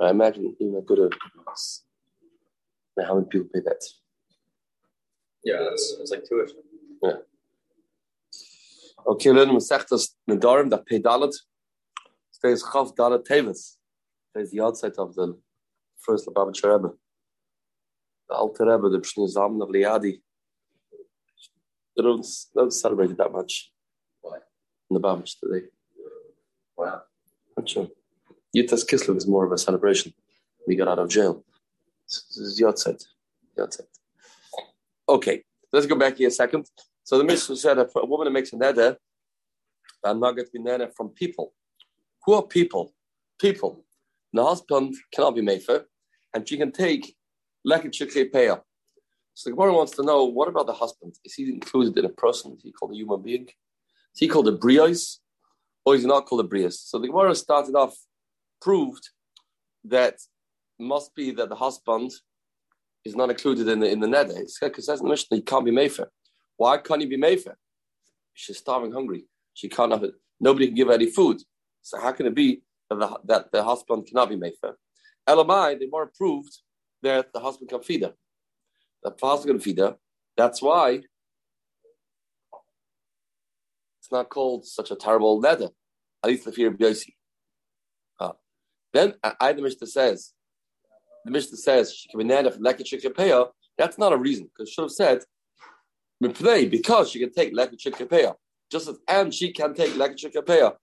I imagine even a good how many people pay that? Yeah, that's, that's like tuition. Yeah. Okay, then das Nedarim, that pay Dalet, stays Chav Dalet Tevis. The outside of the first Lubavitcher Rebbe. The Alter Rebbe, the Pshni Zalman of Liadi. They don't, don't celebrate it that much. Why? In the Lubavitch today. Wow. Not sure. Yitas Kislev is more of a celebration. We got out of jail. This is Yotzet. Yotzet. Okay, let's go back here a second. So the Mishnah said a woman makes a neder, and not get to be neder from people. Who are people? People. The husband cannot be mefer, and she can take lekit peya. So the Gemara wants to know what about the husband? Is he included in a person? Is he called a human being? Is he called a brios, or is he not called a brios? So the Gemara started off proved that must be that the husband is not included in the in the neder. Because that's the Mishnah, he can't be mefer. Why can't he be mefer? She's starving, hungry. She can't have it. Nobody can give her any food. So how can it be that the, that the husband cannot be mefer? Elamai, they more proved that the husband can feed her. The husband can feed her. That's why it's not called such a terrible neder. At least the fear of Yosi. Then I, the Mishnah says the Mishnah says that's not a reason because should have said because she can take leket just as and she can take leket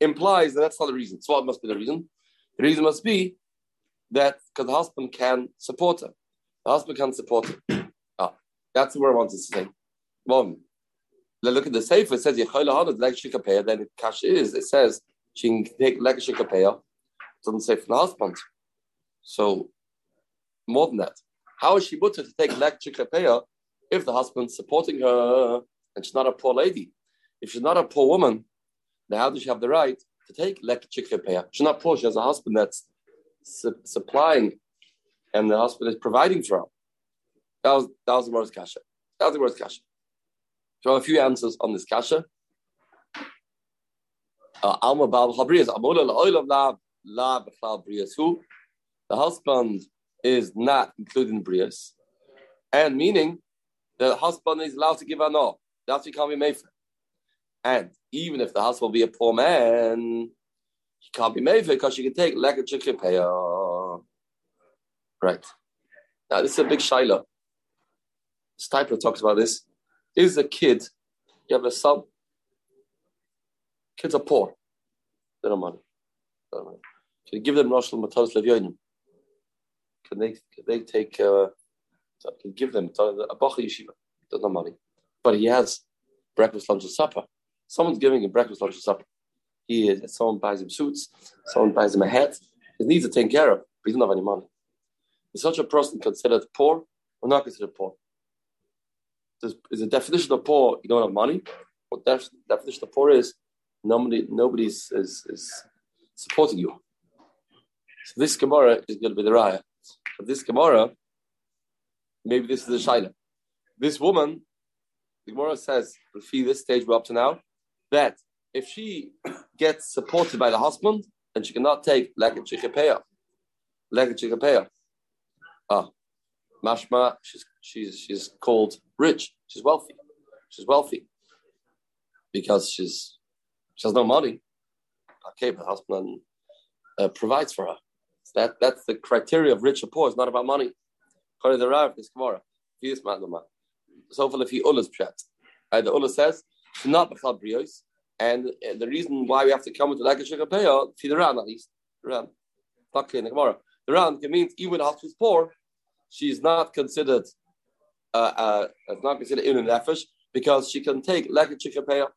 implies that that's not the reason. So what must be the reason? The reason must be that because the husband can support her. The husband can support her. Ah, that's what I wanted to say. One. Look at the safer. It says Then the cash is. It says she can take lekashikapeya. Doesn't say from the husband. So more than that. How is she mutter to take repair if the husband's supporting her and she's not a poor lady? If she's not a poor woman, then how does she have the right to take repair? She's not poor, she has a husband that's su- supplying and the husband is providing for her. That was, that was the worst kasha. That was the worst kasha. So a few answers on this kasha. Uh, Alma Bab Chabriyas, Amula La'olam La La B'chlal Briyas, who the husband is not included in Brias, and meaning the husband is allowed to give a no. That's he can't be made for. And even if the husband be a poor man, he can't be made for because you can take like a chicken. Right. Now this is a big shiloh. Steipler talks about this. Is a kid, you have a son, kids are poor. They don't money. They don't money. So you give them Rosh Matos Levyonim can they can they take uh, can give them a bacha yeshiva doesn't have money, but he has breakfast, lunch, and supper. Someone's giving him breakfast, lunch, and supper. He is, someone buys him suits, someone buys him a hat. His needs are taken care of, but he doesn't have any money. Is such a person considered poor or not considered poor? There's, is the definition of poor you don't have money? What the definition of poor is nobody nobody's is, is supporting you. So this Gemara is going to be the raya. But this Gemara, maybe this is the Shaila. This woman, the Gemara says, see this stage we're up to now, that if she gets supported by the husband, then she cannot take Leket Chikapeya. Leket Chikapeya. Ah, Mashma, she's, she's, she's called rich. She's wealthy. She's wealthy because she's she has no money. Okay, but husband uh, provides for her. That that's the criteria of rich or poor. It's not about money. The So if he ulas pshat, the Ullah says not b'chal brios, and the reason why we have to come the like a payo, see the Ran at least, the Ran, not in the Gemara. The Ran means even when the is poor, she is not considered uh, uh, not considered in an nefesh because she can take like a payo.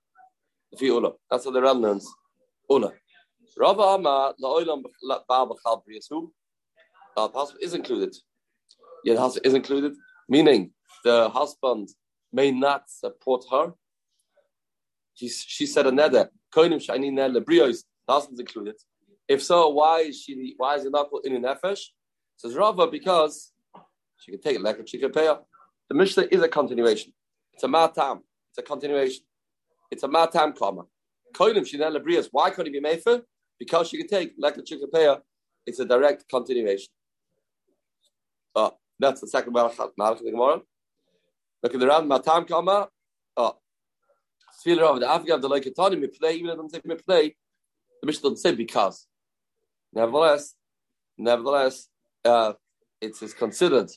The That's what the Ran learns. Ullah. Rava Ama la'olam ba'al b'chal briyasu. The husband is included. Yeah, the husband is included, meaning the husband may not support her. She, she said another koinim shani nele brios. The husband's included. If so, why is she? Why is it not called in nefesh? Says Rava because she can take it like a she can pay her. The Mishnah is a continuation. It's a matam. It's a continuation. It's a matam comma. Koinim shinele brios. Why couldn't he be made for? Because she can take like a chikapeya it's a direct continuation. Oh, that's the second Malach in the Gemara. Look at the Ram, Matam Kama. Oh, Sfiler of the Afghan, the like Tani, me play, even if I'm saying me play, the Mishnah doesn't say because. Nevertheless, nevertheless, uh, it is considered,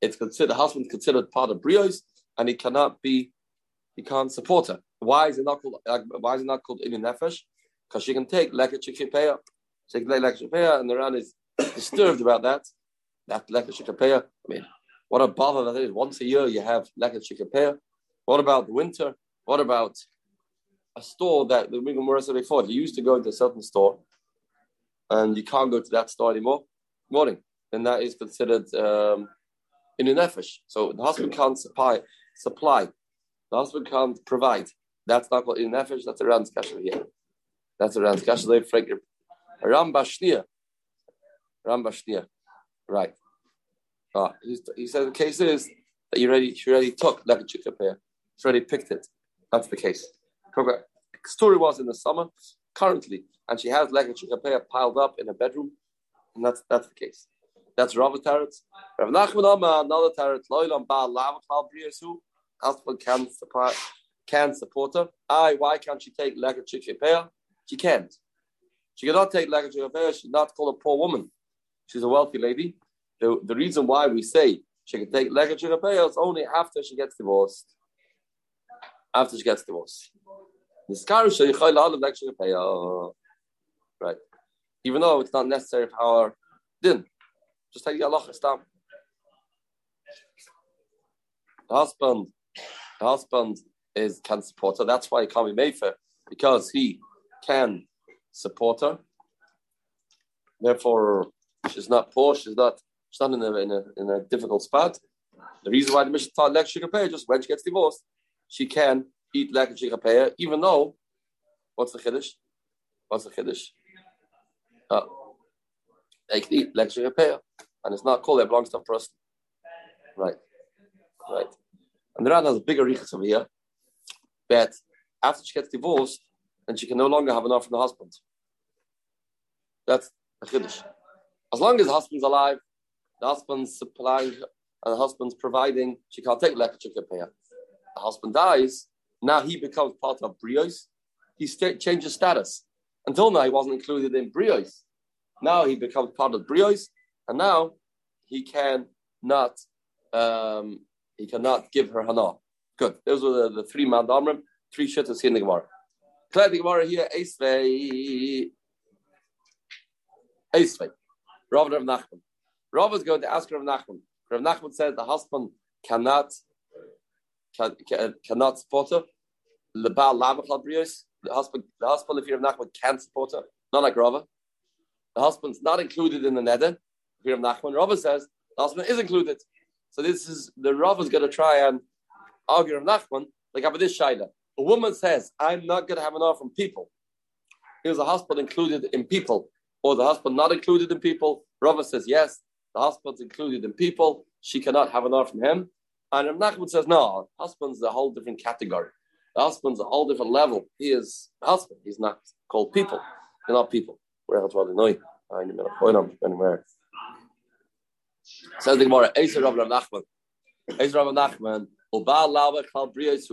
it's considered, the husband considered part of Brios, and he cannot be, he can't support her. Why is it not called, uh, why is it not called Inu Nefesh? Because she can take Leket Shekipeya. She can take Leket Shekipeya, and the Ran is disturbed about that. That Leket Shekipeya, I mean, what a bother that is. Once a year you have Leket Shekipeya. What about the winter? What about a store that the Gemara said before? You used to go into a certain store, and you can't go to that store anymore. Morning, then that is considered um, in an nefesh. So the husband can't supply. Supply. The husband can't provide. That's not called in nefesh. That's a round discussion here. That's a discussion. They frank Ram Bashnia. Right. Uh, he said the case is that you already, she already took like a. She already picked it. That's the case. The story was in the summer, currently, and she has like a chikapir piled up in a bedroom, and that's that's the case. That's Rav Taretz. Rav Nachman Amma, another Taretz, Loilam Ba Lavachal Briyasu, husband can support, can support her. I, why can't she take like? She can't. She cannot take like a chikapir. She's not called a poor woman. She's a wealthy lady. The, the reason why we say she can take Lega Chikapaya is only after she gets divorced. After she gets divorced. Right. Even though it's not necessary for our din. Just take the Allah down. The husband, the husband is can support her. That's why he can't be made for because he can support her. Therefore, she's not poor, she's not she's not in a, in a, in a difficult spot. The reason why the Mishnah taught Lek Shikapeh, just when she gets divorced, she can eat Lek Shikapeh, even though, what's the Kiddush? What's the Kiddush? Uh, they can eat Lek Shikapeh, and it's not called, it belongs to a person. Right. Right. And the Ran has a bigger richas over here, that after she gets divorced, then she can no longer have enough from the husband. That's a Kiddush. As long as the husband's alive, the husband's supplying and the husband's providing, she can't take lekachikapeya. The husband dies, now he becomes part of brios. He changes status. Until now, he wasn't included in brios. Now he becomes part of brios, and now he can not um, he cannot give her hana. Good. Those were the, the three mandamrim, three shittas in the Gemara. Clear the Gemara here, Esvei. Esvei. Rav Rav Nachman. Rav is going to ask Rav Nachman. Rav Nachman says the husband cannot can, can, cannot support her. The The husband, the husband, you're Rav Nachman, can support her. Not like Rava. The husband's not included in the neder. If you're Rav Nachman, Rava says the husband is included. So this is the Rav is going to try and argue Rav Nachman like about this shaila. A woman says, "I'm not going to have an enough from people." Here's a husband included in people, or the husband not included in people. Rava says yes, the husband's included in people. She cannot have an enough from him. And Rav Nachman says, no, husband's a whole different category. The husband's a whole different level. He is husband. He's not called people. They're not people. Says the Gemara, Ezer Rav Nachman. Ezer Rav Nachman. Husband's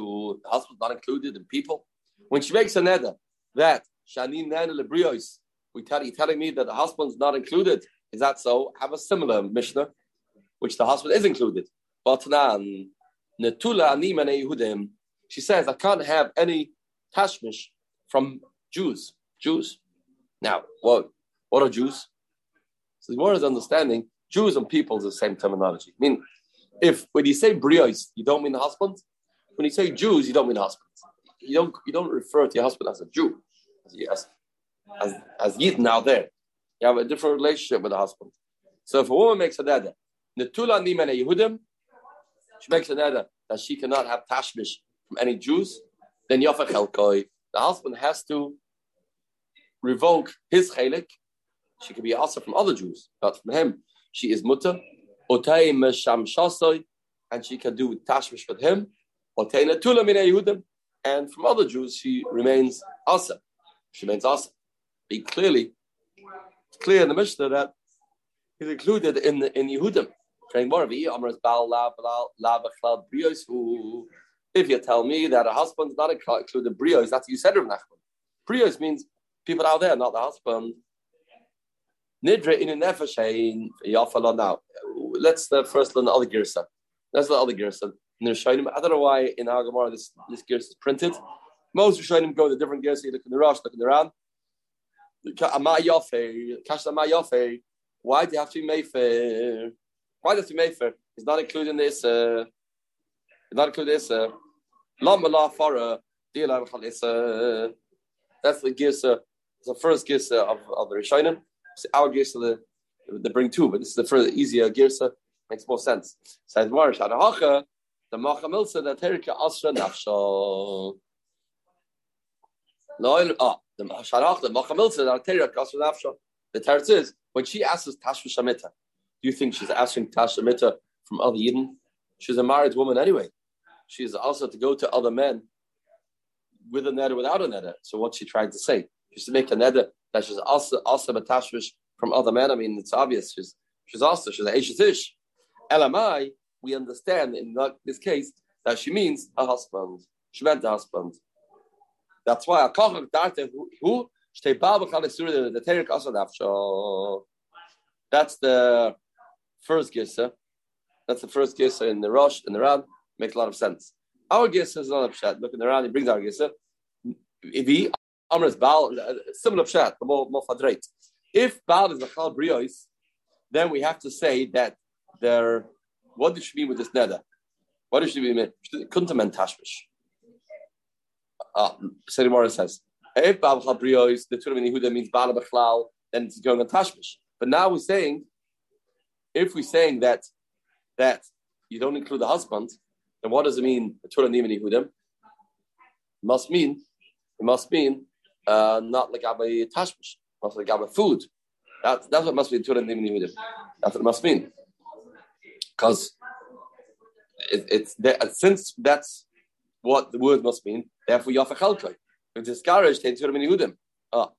not included in people. When she makes a neder that Shani Lebrios, we tell you telling me that the husband's not included. Is that so? Have a similar Mishnah, which the husband is included. But Netula She says, I can't have any tashmish from Jews. Jews. Now, what what are Jews? So the more is understanding Jews and people is the same terminology. I mean, if when you say brios, you don't mean the husband. When you say Jews, you don't mean husband. You don't you don't refer to your husband as a Jew, as as, as Yid now there. You have a different relationship with the husband. So if a woman makes a neder, netula nimene Yehudim, she makes a neder that she cannot have tashmish from any Jews, then yafach elkoi, the husband has to revoke his chelik. She can be also from other Jews, but from him, she is mutter. And she can do tashmish with him. And from other Jews, she remains asa. She remains asa. He clearly clear in the Mishnah that he's included in the, in Yehudim. If you tell me that a husband's not included brios, that's you said, Nachman. Brios means people out there, not the husband. Nidra in nefeshein yafala now. Let's uh, first learn the other girsa. That's the other girsa. I don't know why in our Gemara this this girsa is printed. Most Rishonim go the different girsa. You look in the Rosh, look in the Ran. Why do you have to be Mayfair? Why does he Mayfair? He's not including this. Uh, not including this. Lama la fara. That's the girsa. It's the first girsa of, of the Rishonim our girsa they bring two, but this is the further easier girsa makes more sense. Says Marish Adahacha, the Machamilsa that Terika Asra Nafsha. No, ah, the Sharach, the Machamilsa that Terika Asra Nafsha. The teretz is when she asks Tashva Shamita, do you think she's asking Tashva Shamita from other Yidden? She's a married woman anyway. She's also to go to other men with a neder, without a neder. So what's she trying to say? She's to make a neder that she's also also matashvish from other men. I mean, it's obvious. She's she's also she's a Eshetish. LMI, we understand in this case that she means a husband. She meant a husband. That's why who who that's the first gissa. That's the first gissa in the Rosh in the Ran. Makes a lot of sense. Our gissa is not a pshat. Look in the Ran, he brings our gissa. If he Amr Baal, uh, similar pshat, the more, more. If Baal is a Chal Brios, then we have to say that there, what does she mean with this nether? What does she mean? Couldn't mean tashmish. Ah, Seri Morris says, if Baal Chal Brios, the Turim Yehuda means Baal Bechlal, then it's going on tashmish. But now we're saying, if we're saying that that you don't include the husband, then what does it mean? The Turim Yehuda must mean it must mean uh, not like Abba Tashmish, must like Abba food. That, that's what must be Torah Nimin Yehudim. That's what it must mean. Because it, it's since that's what the word must mean, therefore you Yafa Chalkoi. It's discouraged to Torah Yehudim. Ah.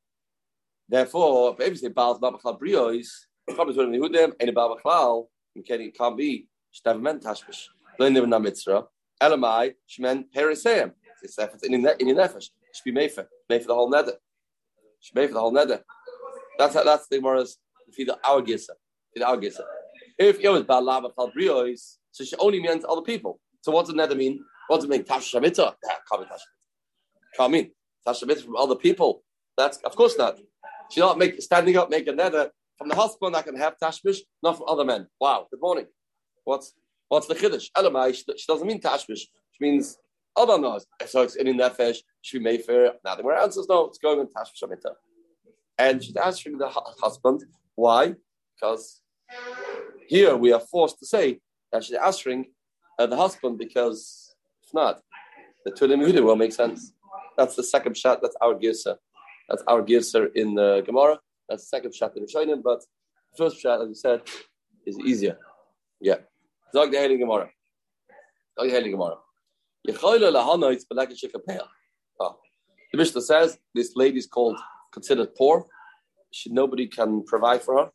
Therefore, if you say Baal's Babachal Brios, probably Torah Yehudim, any Babachal, it can't be Shtavment Tashmish. Learn the Mitzvah. Elamai, Shemen Perisayim. It's in your nefesh should be made for the whole nether. Should be for the whole nether. That's that's the Gemara's feed our gisa, feed our gisa. If it was balava kalbrios, so she only means other people. So what does nether mean? What does it mean? Tash? Ah, Can't mean tash Can't mean tash from other people. That's of course not. She's not make, standing up, make a nether from the hospital. Not can have tashmish, not from other men. Wow. Good morning. What's what's the chiddush? Elamai. She, she doesn't mean tashmish. She means other knows. So it's in nefesh be made for now. The Gemara answers no, it's going on Tash Shamita. And she's asking the husband, why? Because here we are forced to say that she's answering uh, the husband because if not, the Tulim Yehuda will make sense. That's the second shot, that's our Girsa. That's our Girsa in the Gemara. That's the second shot in the Shainim, but the first shot, as we said, is easier. Yeah. Zog the Heilige Gemara. Zog the Heilige Gemara. Yechoyle. Oh. The Mishnah says this lady is called considered poor. She, nobody can provide for her.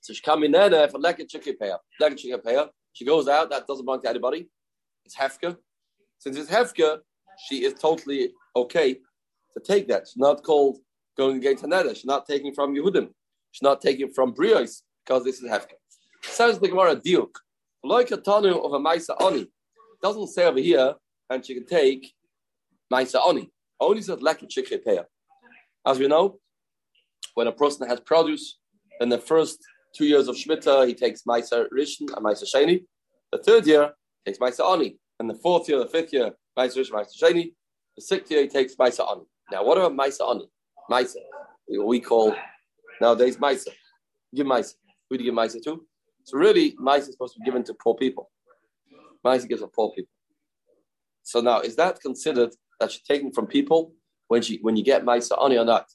So she come in there for chikipaya. Leket chikipaya. She goes out. That doesn't belong to anybody. It's hefka. Since it's hefka, she is totally okay to take that. She's not called going against Haneda. She's not taking from Yehudim. She's not taking from Brios because this is hefka. Says the Gemara Diuk. Like a tanu of a Maisa Oni. Doesn't say over here and she can take Maisa Oni. Only says Leki Chikhepeya. As we know, when a person has produce, in the first two years of Shemitah, he takes Maisa Rishon and Maisa Sheni. The third year, he takes Maisa Oni. And the fourth year, the fifth year, Maisa Rishon, Maisa Sheni. The sixth year, he takes Maisa Oni. Now, what about Maisa Oni? Maisa. We call nowadays Maisa. Give Maisa. Who do you give Maisa to? So really, Maisa is supposed to be given to poor people. Maisa gives to poor people. So now, is that considered that she's taking from people when she when you get Maisa Ani or not?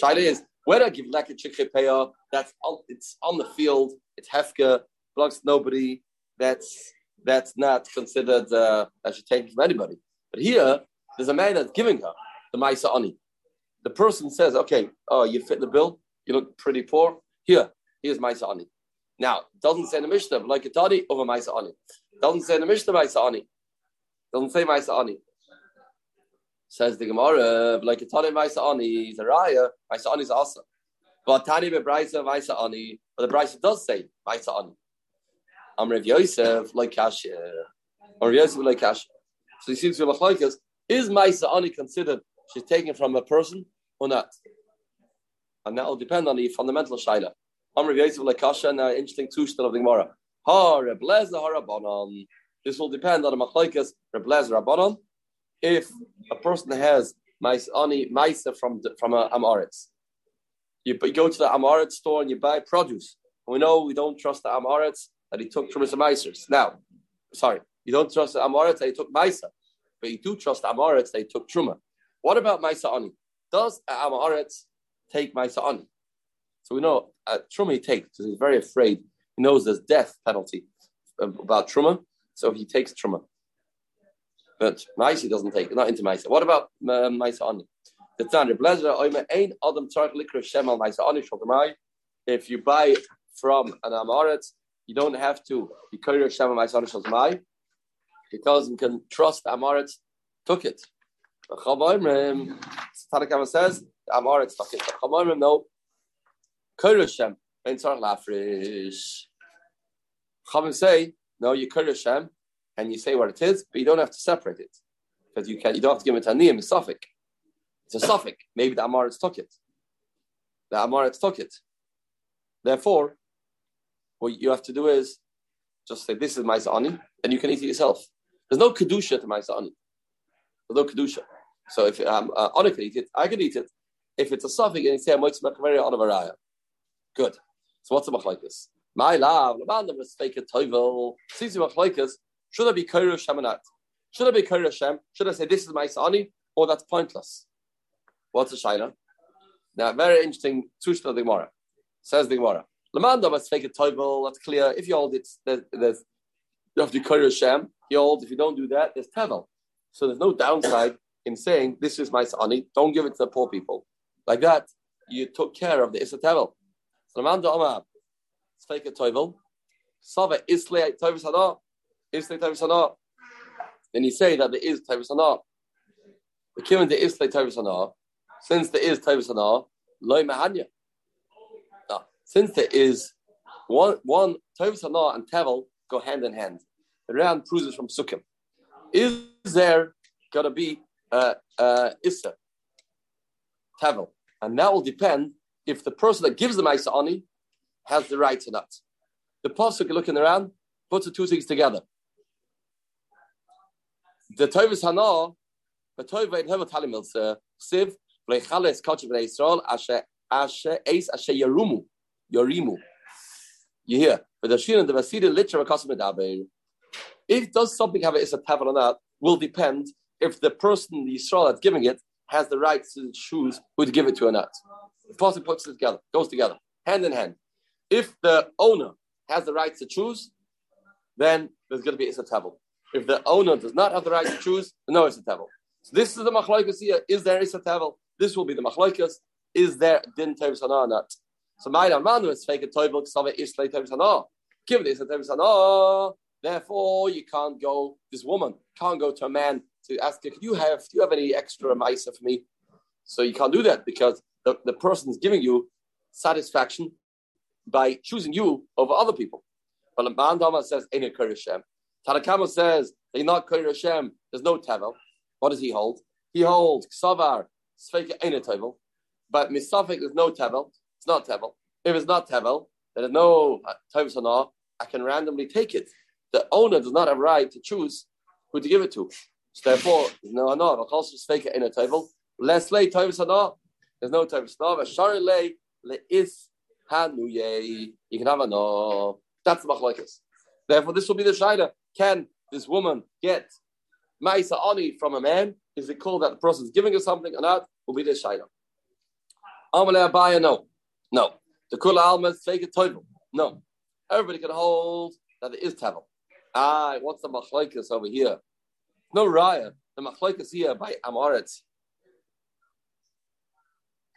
Shaila is when I give Leket Chikhepeya, that's on, it's on the field, it's Hefka, belongs to nobody, that's that's not considered uh, that she's taken from anybody. But here, there's a man that's giving her the Maisa Ani. the person says, okay, oh, you fit the bill, you look pretty poor. Here, here's my Ani. Now, doesn't say in the Mishnah, like a tadi over my Ani. Doesn't say in the Mishnah, my Ani. Doesn't say my Ani. Says the Gemara, like a tadi my Ani is a raya, my Ani is awesome. But Tani bebraisa my Ani, but the Braisa does say my Ani. I'm Rav Yosef, like Kasha. Or Rav Yosef, like Kasha. So he seems to be like is my Ani considered she's taken from a person or not? And that will depend on the fundamental shaila. Amr Yosef like Lekasha, and an interesting two of the Gemara. Ha Rebleza Harabanan. This will depend on the Machlaikas Rebleza Rabbanon. If a person has mais ani maisa from from a Amaretz, you, you go to the Amaretz store and you buy produce. We know we don't trust the Amaretz that he took from his Meisers. Now, sorry, you don't trust the Amaretz that he took Maisa, but you do trust the Amaretz that he took Truma. What about Maisa Ani? Does Amaretz take Maisa Ani? So we know uh, Truma he takes because he's very afraid. He knows there's death penalty about Truma, so he takes Truma. But Maisa doesn't take not into Maisa. What about uh, Maisa Ani? The Tanner Blazer, Ein Adam Tzarek Likra Shemal Maisa Ani Shogamai. If you buy from an Amaretz, you don't have to be Kuryer Shemal Maisa Ani Shogamai because you can trust Amaretz took it. Tanakama says, Amaretz took it. Chavoimrim, no. Kurashem, Ben Tzarech Lafrish. Chavim say, no, you Kurashem, and you say what it is, but you don't have to separate it. Because you can you don't have to give it a niyam, a suffix. It's a suffix. Maybe the Amaretz took it. The Amaretz took it. Therefore, what you have to do is just say, this is my Zani, and you can eat it yourself. There's no Kedusha to my Zani. There's no Kedusha. So if um, uh, Anna can eat it, I can eat it. If it's a suffix, and you say, I'm on a Good. So what's the machlaikas? My love, the man that was fake a toivel. Seems machlaikas. Should I be kaira shemanat? Should I be kaira shem? Should I say this is my sani, or that's pointless? What's the shaila? Now, very interesting. Tushta the Gemara says the Gemara. Lamanda was fake a toivel. That's clear. If you hold it, there's, you have to kaira shem. You hold. If you don't do that, there's tevel. So there's no downside in saying this is my sani. Don't give it to the poor people. Like that, you took care of the Issa tevel. Ramanda Omar, Sveika Toivel, Sava Isle Toivis Isle Toivis Hana. Then you say that there is Toivis Hana. The Kirin there is Toivis Hana, since there is Toivis Hana, Loi Mahanya. Since there is one, one Hana and Tevel go hand in hand. The round proves it from Sukkim. Is there going to be uh, uh, Issa, Tevel? And that will depend if the person that gives the Maisa Ani has the right or not. The Pasuk looking around puts the two things together. The Tovis Hana, the Tova in Hevel Talimil, uh, Siv, Vleichales Kachim Bnei Yisrael, Asher, Asher, Eis, Asher Yarumu, Yorimu. You hear? But the Shin and the Vasida, literally, Kasim If does something have a Issa or not, will depend if the person, the Yisrael that's giving it, has the right to choose who to give it to or not. The pasuk puts it together, goes together, hand in hand. If the owner has the right to choose, then there's going to be Issa Tevel. If the owner does not have the right to choose, no Issa Tevel. So this is the machlokes here. Is there Issa Tevel? This will be the machlokes. Is there din tev sana or not? So my manu is fake a tevel ksava ishlei tev sana. Give it Issa tev sana. Therefore, you can't go. This woman can't go to a man to ask her, "Do you have? Do you have any extra ma'isa for me?" So you can't do that because the, the person is giving you satisfaction by choosing you over other people. But the Bandama says, a Hashem. Tanakama says, They're not Kir Hashem, there's no Tevel. What does he hold? He holds Ksavar, Sveika Ain't a Tevel. But Misafik, there's no Tevel. It's not Tevel. If it's not Tevel, then there's no uh, Tevel I can randomly take it. The owner does not have right to choose who to give it to. So therefore, no, no, also Sveika Ain't a Tevel. Less late Tevel there's no type of snov. A sharle le is hanuye. You can have a no. That's the machlekes. Therefore, this will be the shaida. Can this woman get ma'isa ani from a man? Is it called that the person is giving her something or not? Will be the shaida. Amalei abaya no, no. The kula alma fake it toivel. No. Everybody can hold that it is tavel. Ah, what's the machlekes over here? No raya. The machlekes here by Amaretz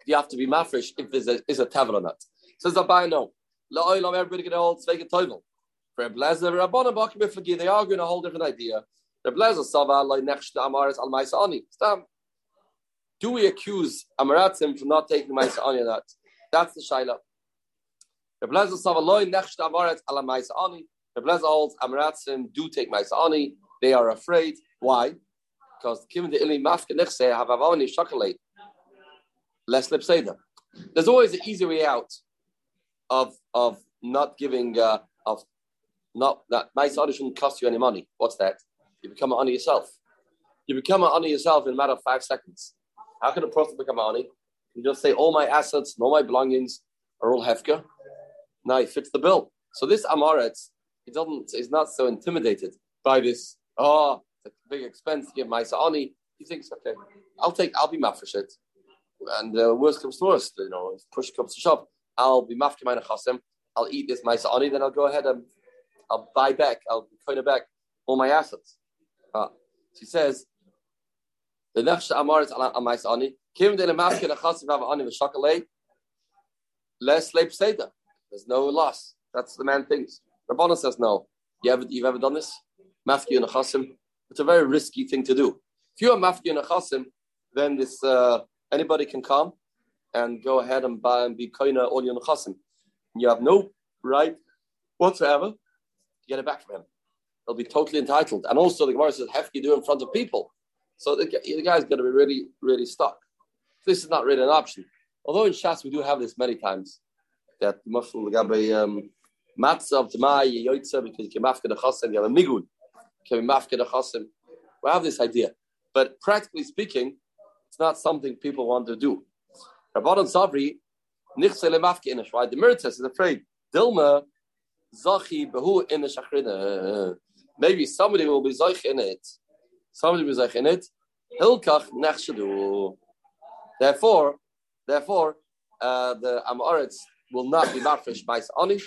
you have to be mafresh if there's a, is a tavel or not. Says Abai, no. La'olam, everybody can hold make a toivel. For Blazer, Rabbana Bakim Bifagi, they argue in a whole different idea. The Blazer Sava, like Nechshta Amaris Al Maisani. Do we accuse Amaratzim for not taking Maisani or not? That's the Shaila. The Blazer Sava, like Nechshta Amaris Al Maisani. The Blazer holds Amaratzim do take Maisani. They are afraid. Why? Because given the Ili Mafka Nechse, have Avani Shakalate. Less lip say them. There's always an easy way out of of not giving uh, of not that my shouldn't cost you any money. What's that? You become an honey yourself. You become an honey yourself in a matter of five seconds. How can a person become an honey? You just say all my assets and all my belongings are all hefka. Now it fits the bill. So this amaretz, he doesn't is not so intimidated by this. Oh, it's a big expense to give my honey. He thinks, okay, I'll take, I'll be for. And uh, worst comes to worst, you know, push comes to shove, I'll be my chasim. I'll eat this my ani, then I'll go ahead and I'll buy back, I'll coin back all my assets. Uh, she says, the nefsh amaret al my ani. Kim de mafka the chasim have ani v'shakalei. Less sleep seder. There's no loss. That's the man thinks. Rabbana says no. You ever, you've ever done this? Mafki and chasim. It's a very risky thing to do. If you're mafki and chasim, then this uh, anybody can come and go ahead and buy and be koina all your. You have no right whatsoever to get it back from him. They'll be totally entitled. And also the Gemara says, Hefki do in front of people. So the, the guy's going to be really, really stuck. This is not really an option. Although in Shas we do have this many times that Mashal Gabe um, matzah of Tamai Yoitza because you can mafka the chasim, you have a migun, can mafka the chasim. We have this idea. But practically speaking, it's not something people want to do. Rabbanon Savri, Nichse Lemafki Inish, right? The Meritus is afraid. Dilma, Zachi Behu Inish Achrina. Maybe somebody will be Zach in it. Somebody will be Zach in it. Hilkach Nechshadu. Therefore, therefore, uh, the Amoritz will not be mafresh by Ani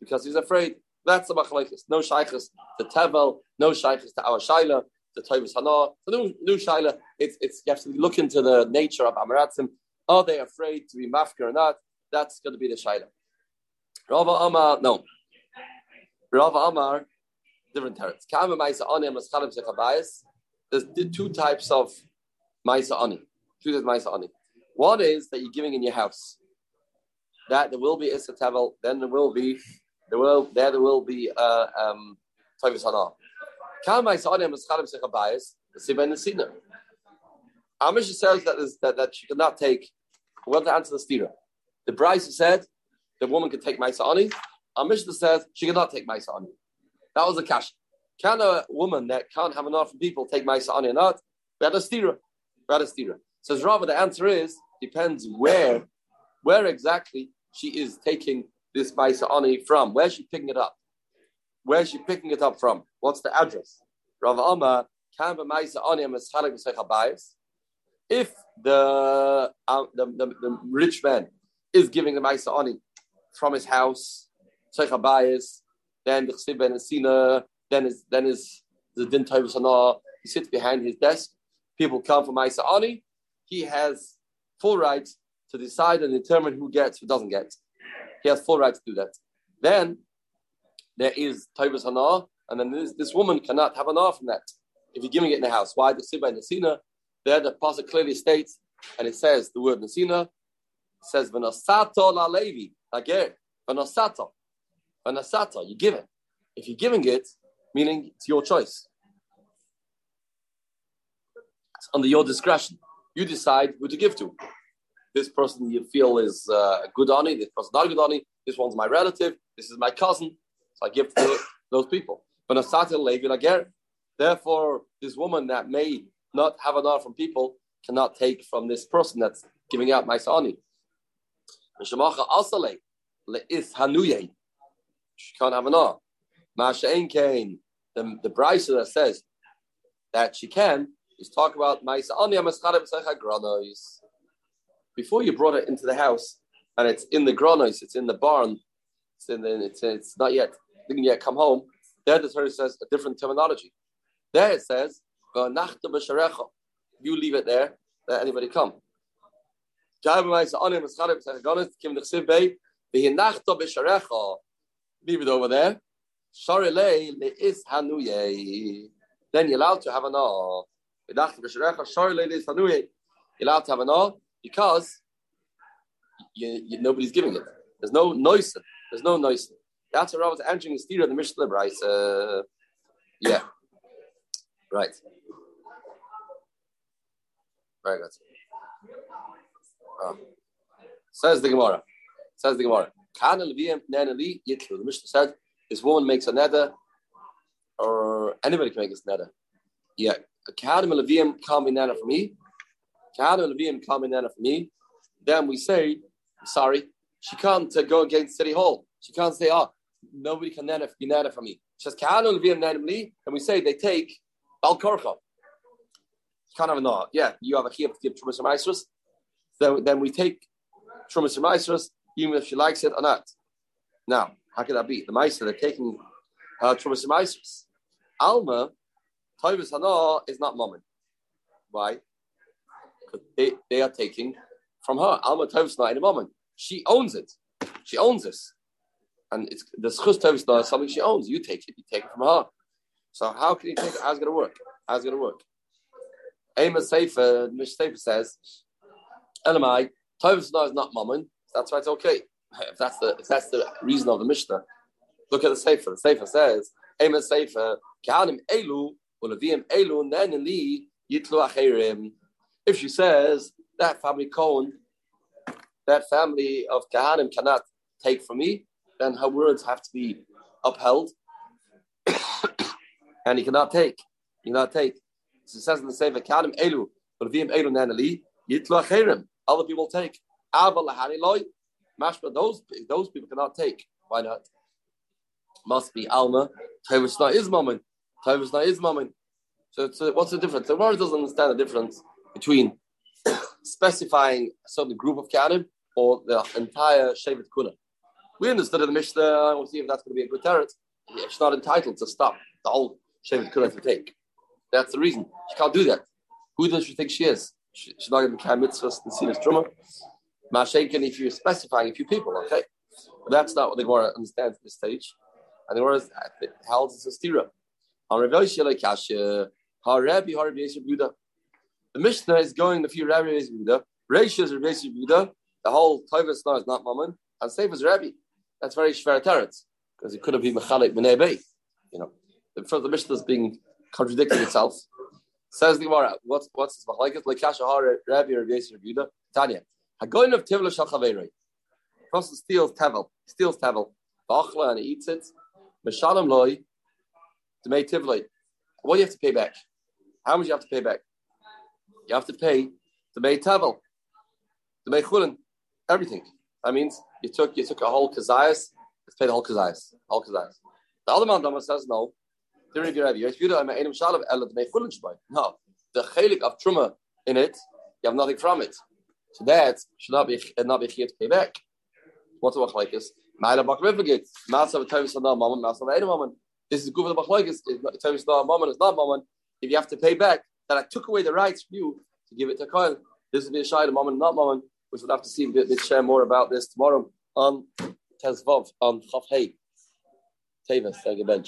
because he's afraid. That's the machlekes. No shaykhs to Tevel, no shaykhs to our Shaila the Tovis Hana. The new, new Shaila, it's, it's, you have to look into the nature of Amaratzim. Are they afraid to be mafka or not? That's going to be the Shaila. Rava Amar, no. Rava Amar, different terrace. Kama Maisa Ani and Maschalim Shechabayis. There's two types of Maisa Ani. Two types of Maisa Ani. One is that you're giving in your house. That there will be Issa Tevel, then there will be, there will, there, there will be uh, um, Tovis Hana. Amish says that, that, that she cannot take, well to answer the stira. The Bryce said the woman can take Maisa Ani. Amish says she cannot take Maisa Ani. That was a cash. Can a woman that can't have enough people take Maisa Ani or not? We had a stira. Stira. Says Rava, the answer is depends where, where exactly she is taking this Maisa Ani from. Where's she picking it up? Where's she picking it up from? What's the address? Rav Amma can Maisa Ani If the, um, the, the, the rich man is giving the Maisa Ani from his house, then the Chsib ben Sina, then is then is the Din Sana, he sits behind his desk. People come from Maisa Ani. He has full rights to decide and determine who gets, who doesn't get. He has full right to do that. Then there is Taivas Hana, and then this, this woman cannot have an from that if you're giving it in the house. Why? The Sibba and Nasina, there the pasuk clearly states, and it says the word Nasina says Vanasato la Levi, again, Vanasato, you give it. If you're giving it, meaning it's your choice. It's under your discretion. You decide who to give to. This person you feel is uh, good on it, this person not good on it, this one's my relative, this is my cousin, so I give to those people. Therefore, this woman that may not have an honor from people cannot take from this person that's giving out my sani. She can't have an honor. The, the Bryce that says that she can is talk about my Before you brought it into the house and it's in the granos, it's in the barn, it's in the, it's, it's not yet didn't yet come home. There the Torah says a different terminology. There it says, you leave it there, let anybody come. Gabe Leave it over there. Sorry lay le is hanuye. Then you're allowed to have an all. You're allowed to have an all because you, you, nobody's giving it. There's no noise. There's no noise. That's what I was entering the steer of the Mishnah, right? Uh, yeah. Right. Very good. Oh. Says the Gemara. Says the Gemara. The Mishnah said this woman makes a neder, or anybody can make a neder. Yeah. Kahanim Levium can't be neder for me. Kahanim Levium can't be neder for me. Then we say, sorry, she can't uh, go against City Hall. She can't say, oh, nobody can neder, be for me. She says, Kahanim Levium neder and we say they take Al Korcha. Can't have a no. Yeah, you have a chiyuv to give Trumas. Then, then we take Trumas even if she likes it or not. Now, how can that be? The Meister, they're taking uh, Trumas Maestros. Alma, Toivus Hana is not Mammon. Why? Because they, they are taking from her. Alma Toivus not in a moment. She owns it. She owns this. And it's the Schus Toivus is something she owns. You take it. You take it from her. So how can you take it? How's it going to work? How's it going to work? Amos Sefer, Mish says, Elamai, Tovus is not mammon. That's why it's okay. If that's the if that's the reason of the Mishnah, look at the Sefer. The Sefer says, Amos Sefer, Kahanim Elu, Ulavim Elu, then Li Yitlu Acherim. If she says that family Cohen, that family of Kahanim cannot take from me, then her words have to be upheld, and he cannot take. He cannot take. So it says in the Sefer, Kalim Elu, Levim Elu Nanali, Yitlu Acherim. Other people take. Those, those people cannot take. Why not? Must be Alma. Tavis not is moment. Tavis not is moment. So, so what's the difference? The word doesn't understand the difference between specifying a certain group of Kalim or the entire Shevet Kuna. We understood in the Mishnah, we'll see if that's going to be a good terror. She's not entitled to stop the whole Shevet Kuna to take. That's the reason. She can't do that. Who does she think she is? She, she's not going to be mitzvahs and see this drummer. Mashenkin, if you're specifying a few people, okay? But that's not what the Gemara understands at this stage. And the Gemara held uh, it's a stira. On Kasha, Harabi, Harabi, Buddha. The Mishnah is going the few Rabbi Buddha. Reisha is Rabbi Buddha. The whole Tovas now is not Mammon. And Seif is Rabbi. That's very Shver. Because it could have been Mechalik B'nei You know, the, the Mishnah is being contradicting itself. Says the Gemara, what's what's this machlekes? Lekasha har Rabbi or Yisrael Yehuda. Tanya, Hagoyin of Tivla Shachaverei. Person steals tevel, steals tevel, bachla and he eats it. Meshalem loy, to make tivlei. What do you have to pay back? How much do you have to pay back? You have to pay to make tevel, to make chulin, everything. That means you took you took a whole kazayas, let's pay the whole kazayas, whole kazayas. The other man says no. No, the chelik of truma in it, you have nothing from it. So that should not be not be here to pay back. What's the machlekes? Ma'ala bakrivigit. Ma'asa v'tavis not mammon. Ma'asa v'einu mammon. This is good for the machlekes. Tavis not mammon is not mammon. If you have to pay back, that I took away the rights from you to give it to Kyle. This would be a shy mammon, not mammon. We should have to see a bit, share more about this tomorrow on Tezvov on Chav Hey. Tavis, thank you, bench.